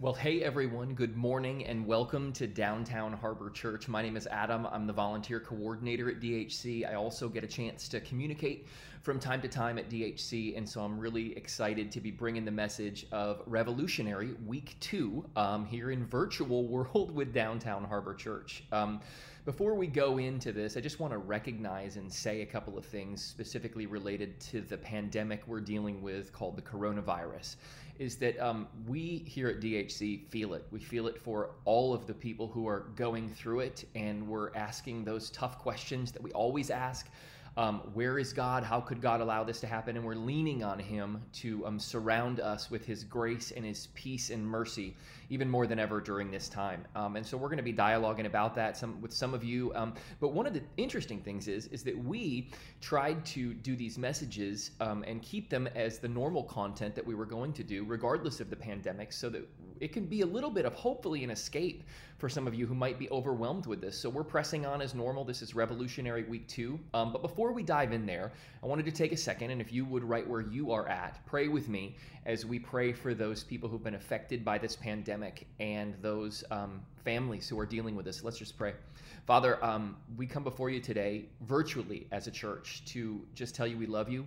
Well, hey everyone, good morning and welcome to Downtown Harbor Church. My name is Adam. I'm the volunteer coordinator at DHC. I also get a chance to communicate from time to time at DHC, and so I'm really excited to be bringing the message of Revolutionary Week 2 um, here in virtual world with Downtown Harbor Church. Um, before we go into this, I just want to recognize and say a couple of things specifically related to the pandemic we're dealing with called the coronavirus is that um, we here at DHC feel it. We feel it for all of the people who are going through it, and we're asking those tough questions that we always ask. Um, where is God? How could God allow this to happen? And we're leaning on Him to um, surround us with His grace and His peace and mercy, even more than ever during this time. Um, and so we're going to be dialoguing about that some, with some of you. Um, but one of the interesting things is is that we tried to do these messages um, and keep them as the normal content that we were going to do, regardless of the pandemic, so that it can be a little bit of hopefully an escape for some of you who might be overwhelmed with this. So we're pressing on as normal. This is Revolutionary Week 2. Um, but before we dive in there, I wanted to take a second, and if you would, right where you are at, pray with me as we pray for those people who've been affected by this pandemic and those um, families who are dealing with this. Let's just pray. Father, um, we come before you today virtually as a church to just tell you we love you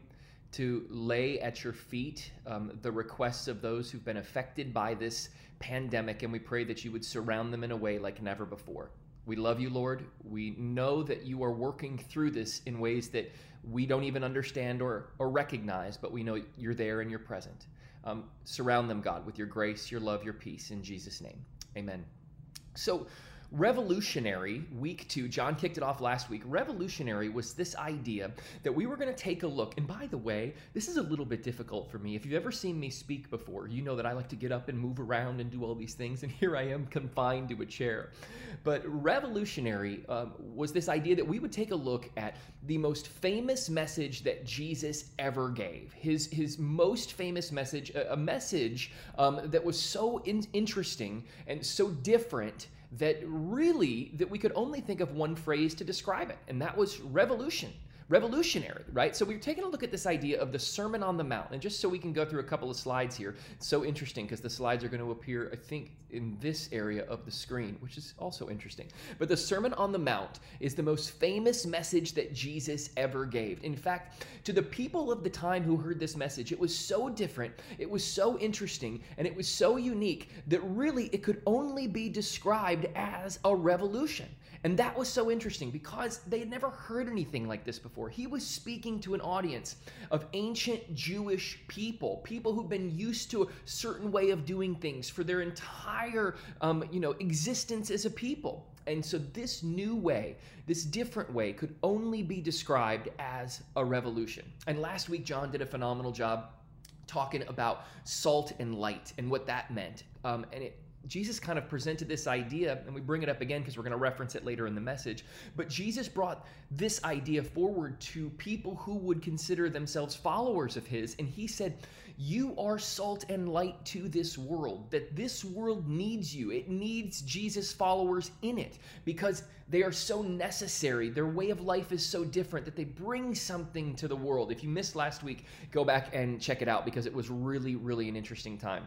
to lay at your feet um, the requests of those who've been affected by this pandemic, and we pray that you would surround them in a way like never before. We love you, Lord. We know that you are working through this in ways that we don't even understand or, or recognize, but we know you're there and you're present. Um, surround them, God, with your grace, your love, your peace. In Jesus' name, amen. So, Revolutionary, week two, John kicked it off last week. Revolutionary was this idea that we were going to take a look. And by the way, this is a little bit difficult for me. If you've ever seen me speak before, you know that I like to get up and move around and do all these things. And here I am confined to a chair. But revolutionary um, was this idea that we would take a look at the most famous message that Jesus ever gave. His, his most famous message, a, a message um, that was so in- interesting and so different that really that we could only think of one phrase to describe it and that was revolution revolutionary, right? So we are taking a look at this idea of the Sermon on the Mount. And just so we can go through a couple of slides here, it's so interesting because the slides are going to appear, I think, in this area of the screen, which is also interesting. But the Sermon on the Mount is the most famous message that Jesus ever gave. In fact, to the people of the time who heard this message, it was so different, it was so interesting, and it was so unique that really it could only be described as a revolution. And that was so interesting because they had never heard anything like this before. He was speaking to an audience of ancient Jewish people, people who've been used to a certain way of doing things for their entire, um, you know, existence as a people. And so this new way, this different way, could only be described as a revolution. And last week, John did a phenomenal job talking about salt and light and what that meant. Um, and it Jesus kind of presented this idea, and we bring it up again because we're going to reference it later in the message. But Jesus brought this idea forward to people who would consider themselves followers of his. And he said, You are salt and light to this world, that this world needs you. It needs Jesus' followers in it because they are so necessary. Their way of life is so different that they bring something to the world. If you missed last week, go back and check it out because it was really, really an interesting time.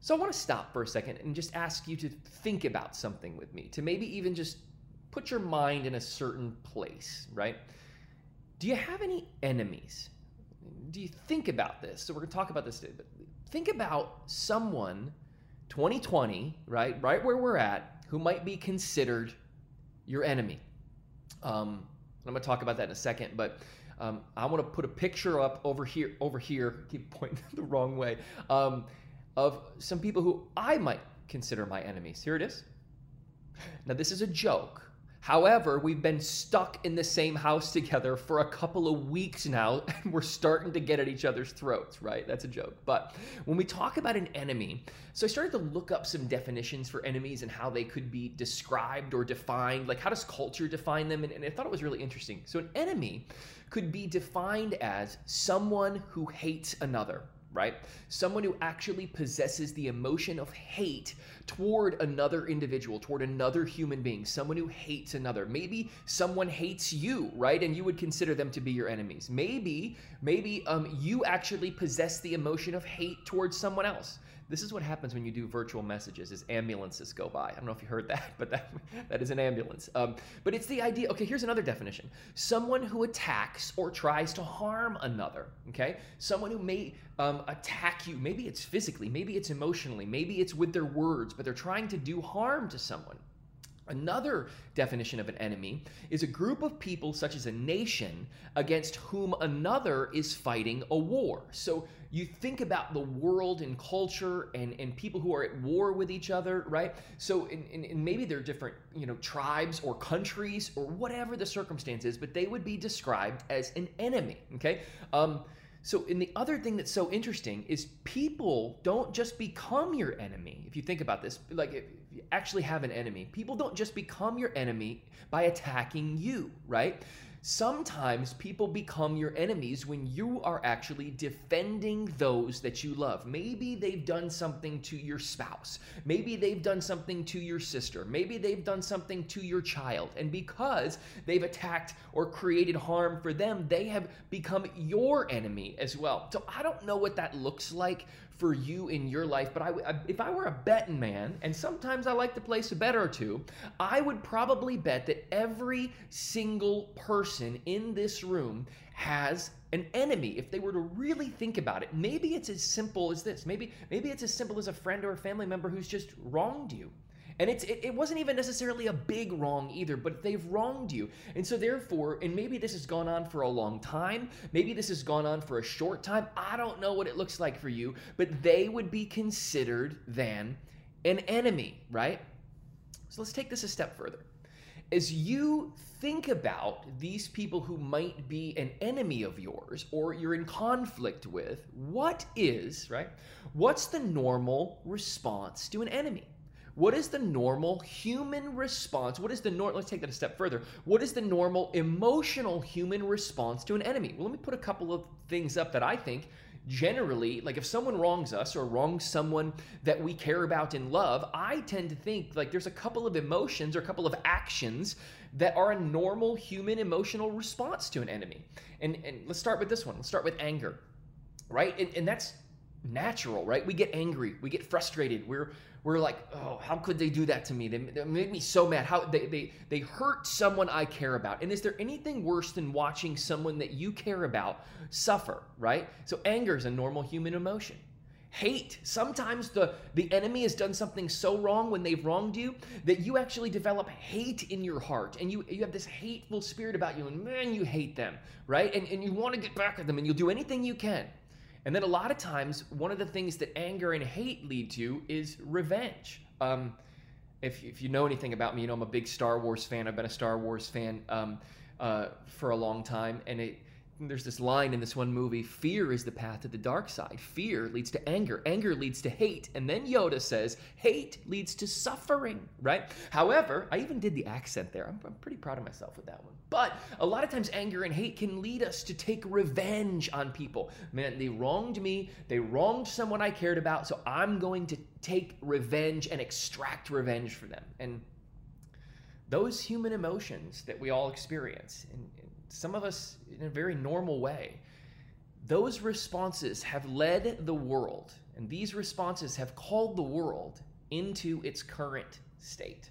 So I want to stop for a second and just ask you to think about something with me, to maybe even just put your mind in a certain place, right? Do you have any enemies? Do you think about this? So we're going to talk about this today, but think about someone 2020, right? Right where we're at, who might be considered your enemy. Um, I'm going to talk about that in a second, but um, I want to put a picture up over here. Over here, keep pointing the wrong way. Um, of some people who I might consider my enemies. Here it is. Now, this is a joke. However, we've been stuck in the same house together for a couple of weeks now, and we're starting to get at each other's throats, right? That's a joke. But when we talk about an enemy, so I started to look up some definitions for enemies and how they could be described or defined. Like, how does culture define them? And, and I thought it was really interesting. So, an enemy could be defined as someone who hates another right? Someone who actually possesses the emotion of hate toward another individual, toward another human being, someone who hates another. Maybe someone hates you, right? And you would consider them to be your enemies. Maybe, maybe um, you actually possess the emotion of hate towards someone else. This is what happens when you do virtual messages: is ambulances go by. I don't know if you heard that, but that that is an ambulance. Um, but it's the idea. Okay, here's another definition: someone who attacks or tries to harm another. Okay, someone who may um, attack you. Maybe it's physically, maybe it's emotionally, maybe it's with their words, but they're trying to do harm to someone. Another definition of an enemy is a group of people, such as a nation, against whom another is fighting a war. So you think about the world and culture and, and people who are at war with each other, right? So maybe they're different, you know, tribes or countries or whatever the circumstance is, but they would be described as an enemy. Okay. Um, so, and the other thing that's so interesting is people don't just become your enemy. If you think about this, like if you actually have an enemy, people don't just become your enemy by attacking you, right? Sometimes people become your enemies when you are actually defending those that you love. Maybe they've done something to your spouse. Maybe they've done something to your sister. Maybe they've done something to your child. And because they've attacked or created harm for them, they have become your enemy as well. So I don't know what that looks like for you in your life. But I, if I were a betting man, and sometimes I like to place a bet or two, I would probably bet that every single person in this room has an enemy if they were to really think about it maybe it's as simple as this maybe maybe it's as simple as a friend or a family member who's just wronged you and it's it, it, wasn't even necessarily a big wrong either, but they've wronged you. And so therefore, and maybe this has gone on for a long time, maybe this has gone on for a short time. I don't know what it looks like for you, but they would be considered then an enemy, right? So let's take this a step further. As you think about these people who might be an enemy of yours or you're in conflict with, what is, right? What's the normal response to an enemy? What is the normal human response? What is the normal, let's take that a step further. What is the normal emotional human response to an enemy? Well, let me put a couple of things up that I think generally, like if someone wrongs us or wrongs someone that we care about and love, I tend to think like there's a couple of emotions or a couple of actions that are a normal human emotional response to an enemy. And, and let's start with this one. Let's start with anger, right? And, and that's natural, right? We get angry, we get frustrated, we're we're like, oh, how could they do that to me? They, they made me so mad. How they, they they hurt someone I care about. And is there anything worse than watching someone that you care about suffer, right? So anger is a normal human emotion. Hate. Sometimes the, the enemy has done something so wrong when they've wronged you that you actually develop hate in your heart and you, you have this hateful spirit about you and man, you hate them, right? And, and you want to get back at them and you'll do anything you can. And then a lot of times, one of the things that anger and hate lead to is revenge. Um, if, if you know anything about me, you know I'm a big Star Wars fan. I've been a Star Wars fan um, uh, for a long time, and it there's this line in this one movie fear is the path to the dark side. Fear leads to anger. Anger leads to hate. And then yoda says hate leads to suffering right? However i even did the accent there. I'm, I'm pretty proud of myself with that one. But a lot of times anger and hate can lead us to take revenge on people. Man they wronged me. They wronged someone i cared about. So i'm going to take revenge and extract revenge for them. And those human emotions that we all experience and, some of us in a very normal way. Those responses have led the world, and these responses have called the world into its current state.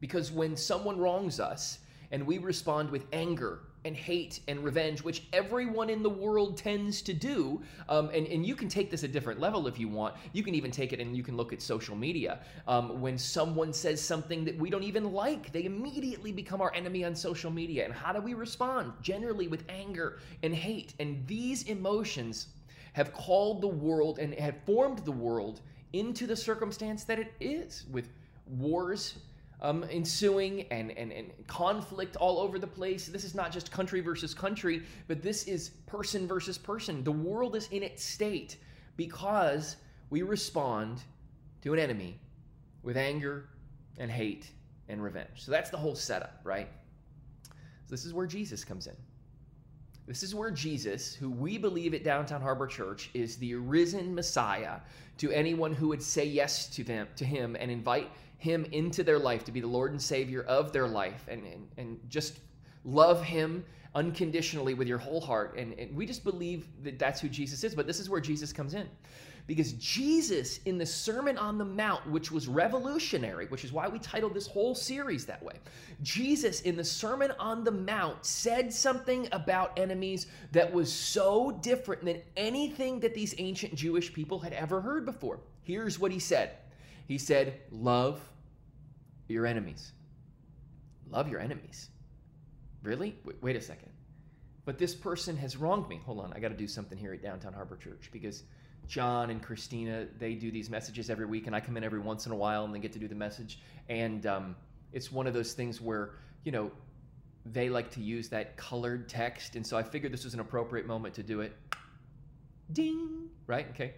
Because when someone wrongs us and we respond with anger and hate and revenge, which everyone in the world tends to do. Um, and, and you can take this a different level if you want. You can even take it and you can look at social media. Um, when someone says something that we don't even like, they immediately become our enemy on social media. And how do we respond? Generally with anger and hate. And these emotions have called the world and have formed the world into the circumstance that it is with wars um, ensuing and, and, and conflict all over the place. This is not just country versus country, but this is person versus person. The world is in its state because we respond to an enemy with anger and hate and revenge. So that's the whole setup, right? So this is where Jesus comes in. This is where Jesus, who we believe at Downtown Harbor Church is the risen Messiah to anyone who would say yes to them to him and invite him into their life to be the Lord and Savior of their life and, and, and just love him unconditionally with your whole heart. And, and we just believe that that's who Jesus is. But this is where Jesus comes in. Because Jesus, in the Sermon on the Mount, which was revolutionary, which is why we titled this whole series that way, Jesus, in the Sermon on the Mount, said something about enemies that was so different than anything that these ancient Jewish people had ever heard before. Here's what he said He said, Love your enemies. Love your enemies. Really? Wait, wait a second. But this person has wronged me. Hold on, I got to do something here at Downtown Harbor Church because John and Christina, they do these messages every week, and I come in every once in a while and they get to do the message. And um, it's one of those things where, you know, they like to use that colored text. And so I figured this was an appropriate moment to do it. Ding, right? Okay.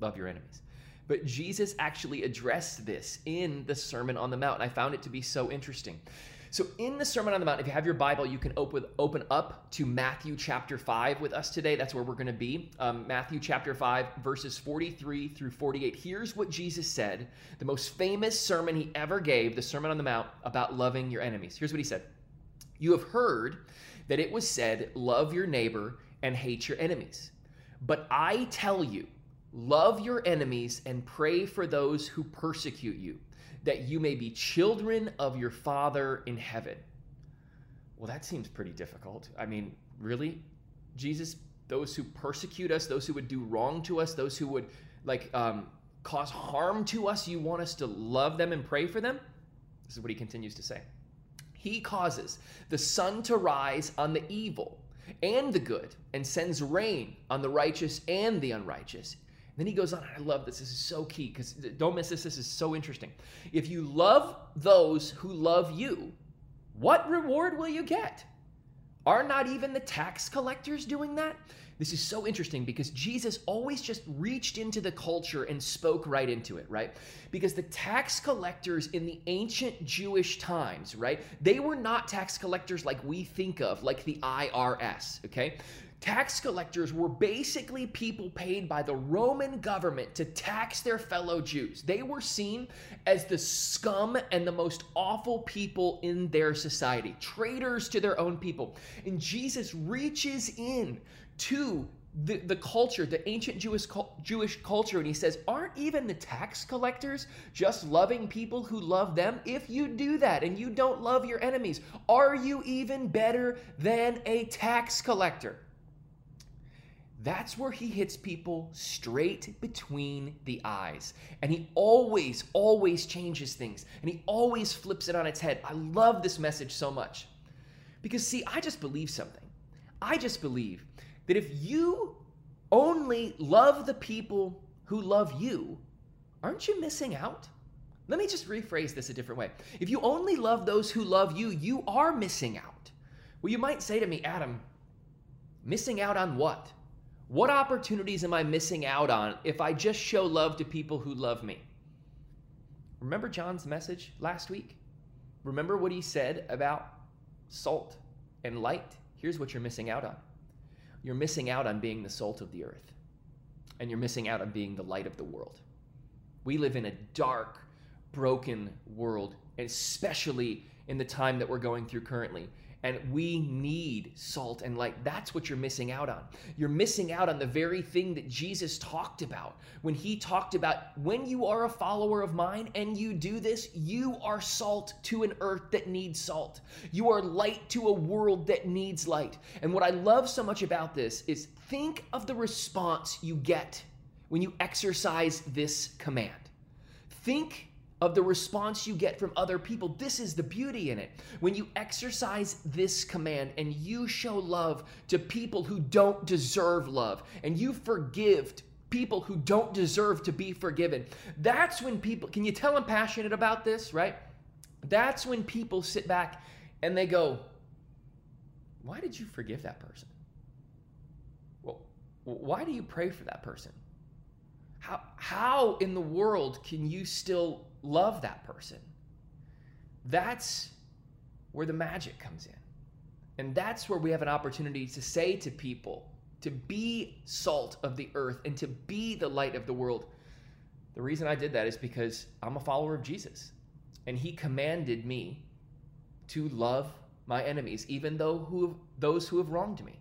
Love your enemies. But Jesus actually addressed this in the Sermon on the Mount. And I found it to be so interesting. So, in the Sermon on the Mount, if you have your Bible, you can open, open up to Matthew chapter 5 with us today. That's where we're going to be. Um, Matthew chapter 5, verses 43 through 48. Here's what Jesus said, the most famous sermon he ever gave, the Sermon on the Mount, about loving your enemies. Here's what he said You have heard that it was said, Love your neighbor and hate your enemies. But I tell you, love your enemies and pray for those who persecute you that you may be children of your Father in heaven. Well, that seems pretty difficult. I mean, really? Jesus, those who persecute us, those who would do wrong to us, those who would like um, cause harm to us, you want us to love them and pray for them? This is what he continues to say. He causes the sun to rise on the evil and the good and sends rain on the righteous and the unrighteous. Then he goes on, I love this. This is so key because don't miss this. This is so interesting. If you love those who love you, what reward will you get? Are not even the tax collectors doing that? This is so interesting because Jesus always just reached into the culture and spoke right into it, right? Because the tax collectors in the ancient Jewish times, right? They were not tax collectors like we think of, like the IRS, okay? Tax collectors were basically people paid by the Roman government to tax their fellow Jews. They were seen as the scum and the most awful people in their society, traitors to their own people. And Jesus reaches in to the, the culture, the ancient Jewish, Jewish culture, and he says, Aren't even the tax collectors just loving people who love them? If you do that and you don't love your enemies, are you even better than a tax collector? That's where he hits people straight between the eyes. And he always, always changes things. And he always flips it on its head. I love this message so much. Because, see, I just believe something. I just believe that if you only love the people who love you, aren't you missing out? Let me just rephrase this a different way. If you only love those who love you, you are missing out. Well, you might say to me, Adam, missing out on what? What opportunities am I missing out on if I just show love to people who love me? Remember John's message last week? Remember what he said about salt and light? Here's what you're missing out on you're missing out on being the salt of the earth, and you're missing out on being the light of the world. We live in a dark, broken world, especially in the time that we're going through currently. And we need salt and light. That's what you're missing out on. You're missing out on the very thing that Jesus talked about when he talked about when you are a follower of mine and you do this, you are salt to an earth that needs salt. You are light to a world that needs light. And what I love so much about this is think of the response you get when you exercise this command. Think of the response you get from other people. This is the beauty in it. When you exercise this command and you show love to people who don't deserve love and you forgive people who don't deserve to be forgiven, that's when people, can you tell I'm passionate about this, right? That's when people sit back and they go, Why did you forgive that person? Well, why do you pray for that person? How, how in the world can you still love that person. That's where the magic comes in. And that's where we have an opportunity to say to people, to be salt of the earth and to be the light of the world. The reason I did that is because I'm a follower of Jesus. And he commanded me to love my enemies, even though who, those who have wronged me.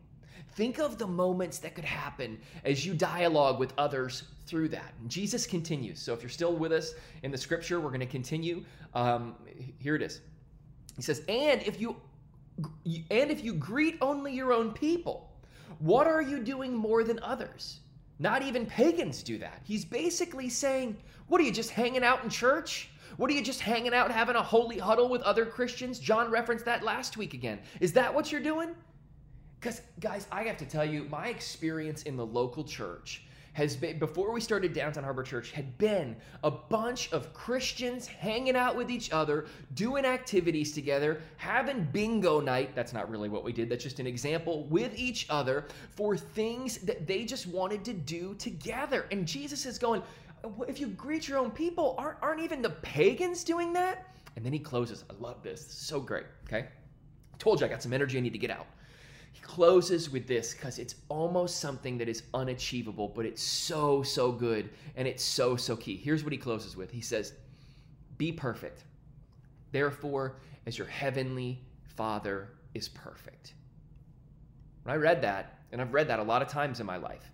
Think of the moments that could happen as you dialogue with others through that. Jesus continues. So if you're still with us in the scripture, we're going to continue. Um, here it is. He says, "And if you and if you greet only your own people, what are you doing more than others? Not even pagans do that. He's basically saying, What are you just hanging out in church? What are you just hanging out having a holy huddle with other Christians? John referenced that last week again. Is that what you're doing? Because, guys, I have to tell you, my experience in the local church has been, before we started Downtown Harbor Church, had been a bunch of Christians hanging out with each other, doing activities together, having bingo night. That's not really what we did, that's just an example with each other for things that they just wanted to do together. And Jesus is going, if you greet your own people, aren't, aren't even the pagans doing that? And then he closes. I love this. this so great. Okay. Told you I got some energy I need to get out. He closes with this because it's almost something that is unachievable, but it's so, so good and it's so, so key. Here's what he closes with He says, Be perfect. Therefore, as your heavenly Father is perfect. When I read that, and I've read that a lot of times in my life,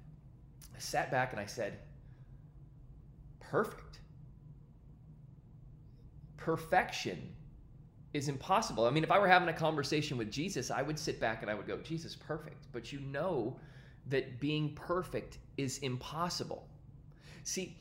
I sat back and I said, Perfect. Perfection is impossible. I mean, if I were having a conversation with Jesus, I would sit back and I would go, Jesus, perfect. But you know that being perfect is impossible. See,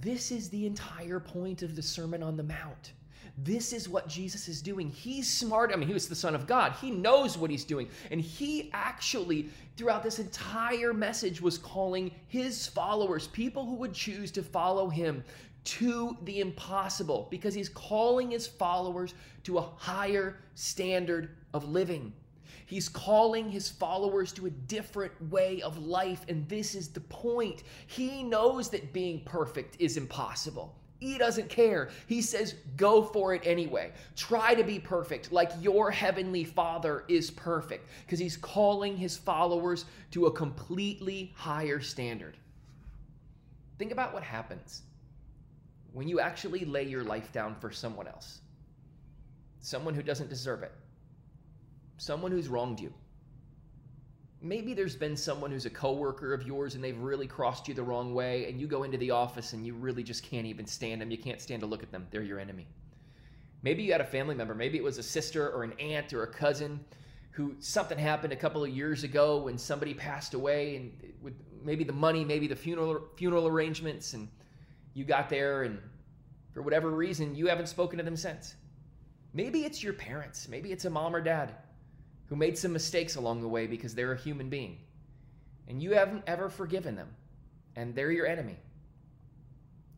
this is the entire point of the Sermon on the Mount. This is what Jesus is doing. He's smart. I mean, he was the Son of God. He knows what he's doing. And he actually, throughout this entire message, was calling his followers, people who would choose to follow him, to the impossible because he's calling his followers to a higher standard of living. He's calling his followers to a different way of life, and this is the point. He knows that being perfect is impossible. He doesn't care. He says, go for it anyway. Try to be perfect like your heavenly Father is perfect because he's calling his followers to a completely higher standard. Think about what happens when you actually lay your life down for someone else, someone who doesn't deserve it, someone who's wronged you. Maybe there's been someone who's a coworker of yours and they've really crossed you the wrong way, and you go into the office and you really just can't even stand them. You can't stand to look at them. They're your enemy. Maybe you had a family member, maybe it was a sister or an aunt or a cousin who something happened a couple of years ago when somebody passed away and with maybe the money, maybe the funeral funeral arrangements and you got there and for whatever reason, you haven't spoken to them since. Maybe it's your parents. Maybe it's a mom or dad who made some mistakes along the way because they're a human being. And you haven't ever forgiven them. And they're your enemy.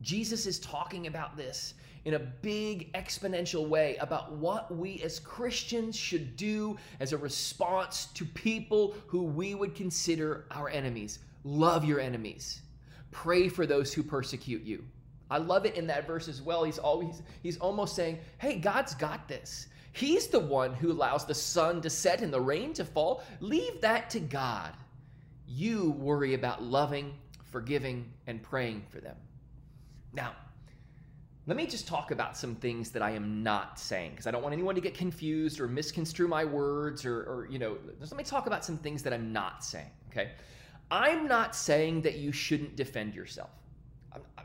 Jesus is talking about this in a big exponential way about what we as Christians should do as a response to people who we would consider our enemies. Love your enemies. Pray for those who persecute you. I love it in that verse as well. He's always he's almost saying, "Hey, God's got this. He's the one who allows the sun to set and the rain to fall. Leave that to God. You worry about loving, forgiving, and praying for them." Now, let me just talk about some things that I am not saying because I don't want anyone to get confused or misconstrue my words or, or you know, let me talk about some things that I'm not saying, okay? I'm not saying that you shouldn't defend yourself.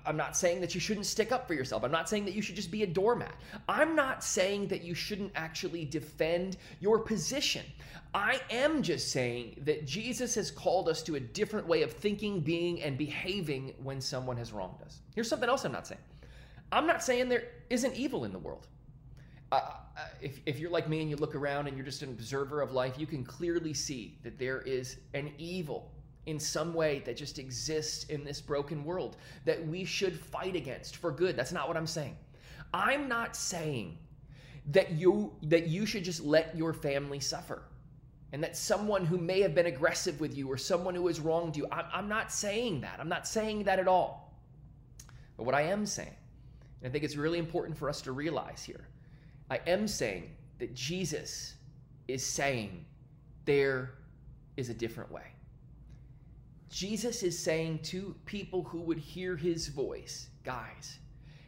I'm not saying that you shouldn't stick up for yourself. I'm not saying that you should just be a doormat. I'm not saying that you shouldn't actually defend your position. I am just saying that Jesus has called us to a different way of thinking, being, and behaving when someone has wronged us. Here's something else I'm not saying. I'm not saying there isn't evil in the world. Uh, if, if you're like me and you look around and you're just an observer of life, you can clearly see that there is an evil in some way that just exists in this broken world that we should fight against for good. That's not what I'm saying. I'm not saying that you that you should just let your family suffer and that someone who may have been aggressive with you or someone who has wronged you I'm, I'm not saying that i'm not saying that at all but what i am saying and i think it's really important for us to realize here i am saying that jesus is saying there is a different way Jesus is saying to people who would hear his voice, guys,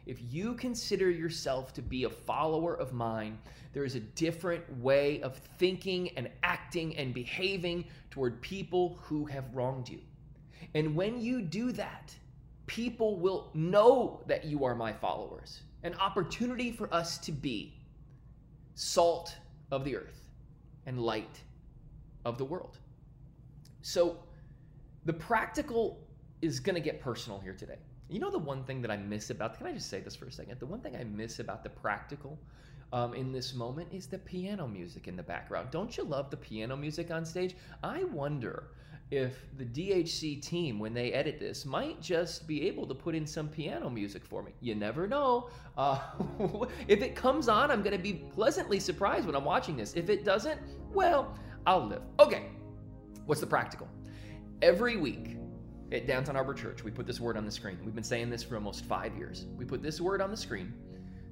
if you consider yourself to be a follower of mine, there is a different way of thinking and acting and behaving toward people who have wronged you. And when you do that, people will know that you are my followers. An opportunity for us to be salt of the earth and light of the world. So, the practical is going to get personal here today. You know, the one thing that I miss about, can I just say this for a second? The one thing I miss about the practical um, in this moment is the piano music in the background. Don't you love the piano music on stage? I wonder if the DHC team, when they edit this, might just be able to put in some piano music for me. You never know. Uh, if it comes on, I'm going to be pleasantly surprised when I'm watching this. If it doesn't, well, I'll live. Okay, what's the practical? Every week, at Downtown Harbor Church, we put this word on the screen. We've been saying this for almost five years. We put this word on the screen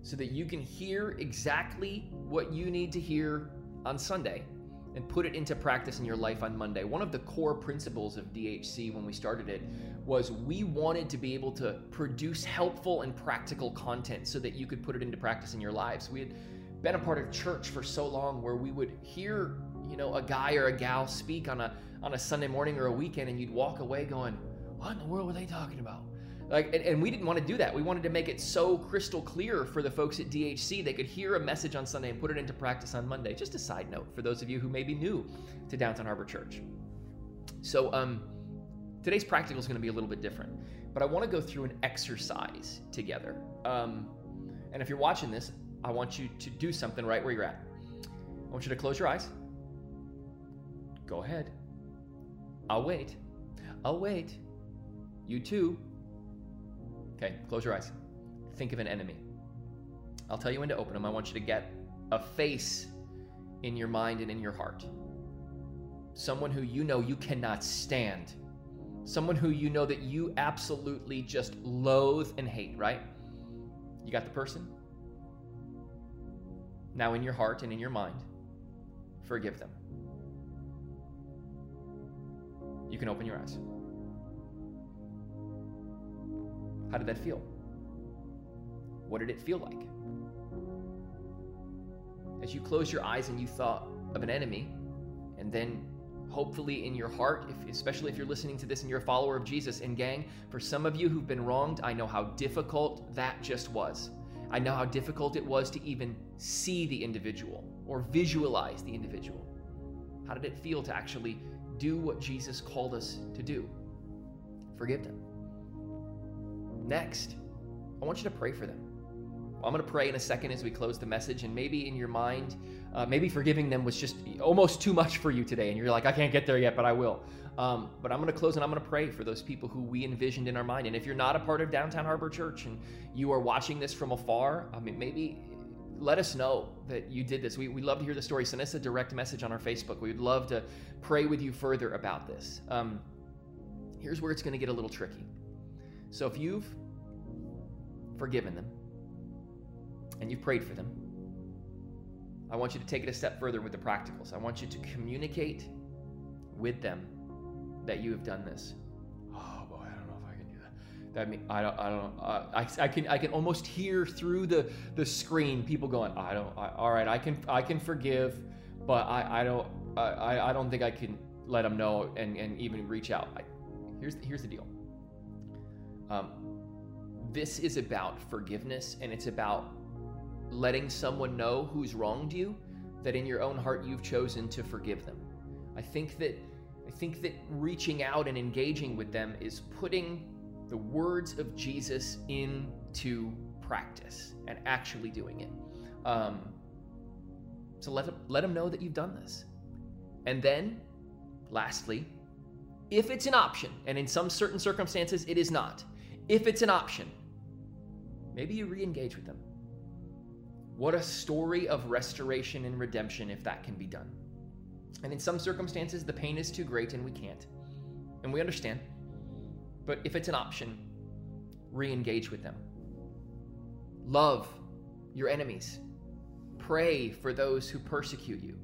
so that you can hear exactly what you need to hear on Sunday and put it into practice in your life on Monday. One of the core principles of DHC when we started it was we wanted to be able to produce helpful and practical content so that you could put it into practice in your lives. We had been a part of church for so long where we would hear, you know, a guy or a gal speak on a on a Sunday morning or a weekend and you'd walk away going, What in the world were they talking about? Like, and, and, we didn't want to do that. We wanted to make it so crystal clear for the folks at DHC they could hear a message on Sunday and put it into practice on Monday. Just a side note for those of you who may be new to Downtown Harbor Church. So, um, today's practical is going to be a little bit different, but I want to go through an exercise together. Um, and if you're watching this, I want you to do something right where you're at. I want you to close your eyes. Go ahead. I'll wait. I'll wait. You too. Okay, close your eyes. Think of an enemy. I'll tell you when to open them. I want you to get a face in your mind and in your heart. Someone who you know you cannot stand. Someone who you know that you absolutely just loathe and hate, right? You got the person? Now, in your heart and in your mind, forgive them. You can open your eyes. How did that feel? What did it feel like? As you closed your eyes and you thought of an enemy, and then hopefully in your heart, if, especially if you're listening to this and you're a follower of Jesus, and gang, for some of you who've been wronged, I know how difficult that just was. I know how difficult it was to even see the individual or visualize the individual. How did it feel to actually do what Jesus called us to do? Forgive them. Next, I want you to pray for them. I'm going to pray in a second as we close the message, and maybe in your mind, uh, maybe forgiving them was just almost too much for you today, and you're like, I can't get there yet, but I will. Um, but I'm going to close and I'm going to pray for those people who we envisioned in our mind. And if you're not a part of Downtown Harbor Church and you are watching this from afar, I mean, maybe let us know that you did this. We, we love to hear the story. Send us a direct message on our Facebook. We would love to pray with you further about this. Um, here's where it's going to get a little tricky. So if you've forgiven them and you've prayed for them, I want you to take it a step further with the practicals. I want you to communicate with them that you have done this. That mean I don't. I don't. I, I can. I can almost hear through the the screen people going. I don't. I, all right. I can. I can forgive, but I. I don't. I. I don't think I can let them know and and even reach out. I, here's here's the deal. Um, this is about forgiveness and it's about letting someone know who's wronged you that in your own heart you've chosen to forgive them. I think that I think that reaching out and engaging with them is putting the words of Jesus into practice and actually doing it. Um, so let let them know that you've done this. And then, lastly, if it's an option, and in some certain circumstances it is not, if it's an option, maybe you re engage with them. What a story of restoration and redemption if that can be done. And in some circumstances, the pain is too great and we can't. And we understand. But if it's an option, re engage with them. Love your enemies. Pray for those who persecute you.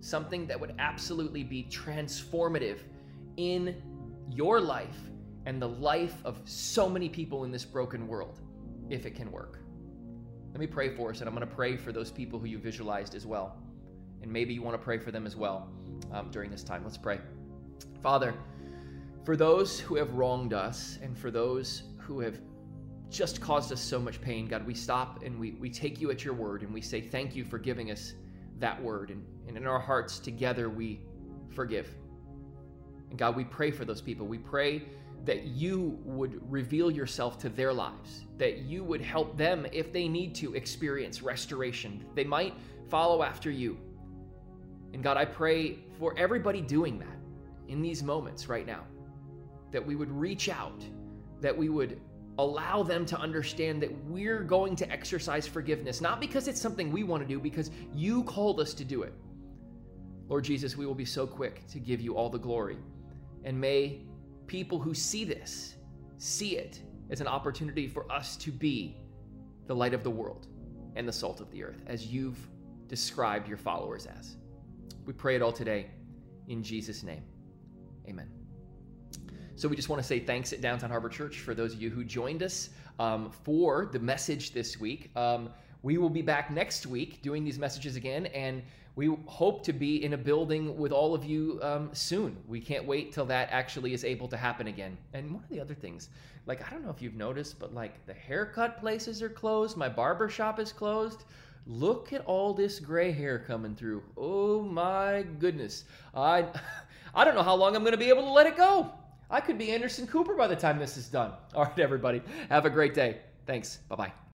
Something that would absolutely be transformative in your life and the life of so many people in this broken world. if it can work. Let me pray for us, and I'm going to pray for those people who you visualized as well. And maybe you want to pray for them as well um, during this time. Let's pray. Father, for those who have wronged us and for those who have just caused us so much pain, God, we stop and we, we take you at your word and we say thank you for giving us that word. And, and in our hearts together, we forgive. And God, we pray for those people. We pray that you would reveal yourself to their lives, that you would help them if they need to experience restoration. They might follow after you. And God, I pray for everybody doing that in these moments right now, that we would reach out, that we would allow them to understand that we're going to exercise forgiveness, not because it's something we want to do, because you called us to do it. Lord Jesus, we will be so quick to give you all the glory. And may people who see this see it as an opportunity for us to be the light of the world and the salt of the earth, as you've described your followers as. We pray it all today in Jesus' name. Amen. So we just want to say thanks at Downtown Harbor Church for those of you who joined us um, for the message this week. Um, we will be back next week doing these messages again, and we hope to be in a building with all of you um, soon. We can't wait till that actually is able to happen again. And one of the other things, like I don't know if you've noticed, but like the haircut places are closed, my barber shop is closed. Look at all this gray hair coming through. Oh my goodness. I I don't know how long I'm going to be able to let it go. I could be Anderson Cooper by the time this is done. All right, everybody. Have a great day. Thanks. Bye bye.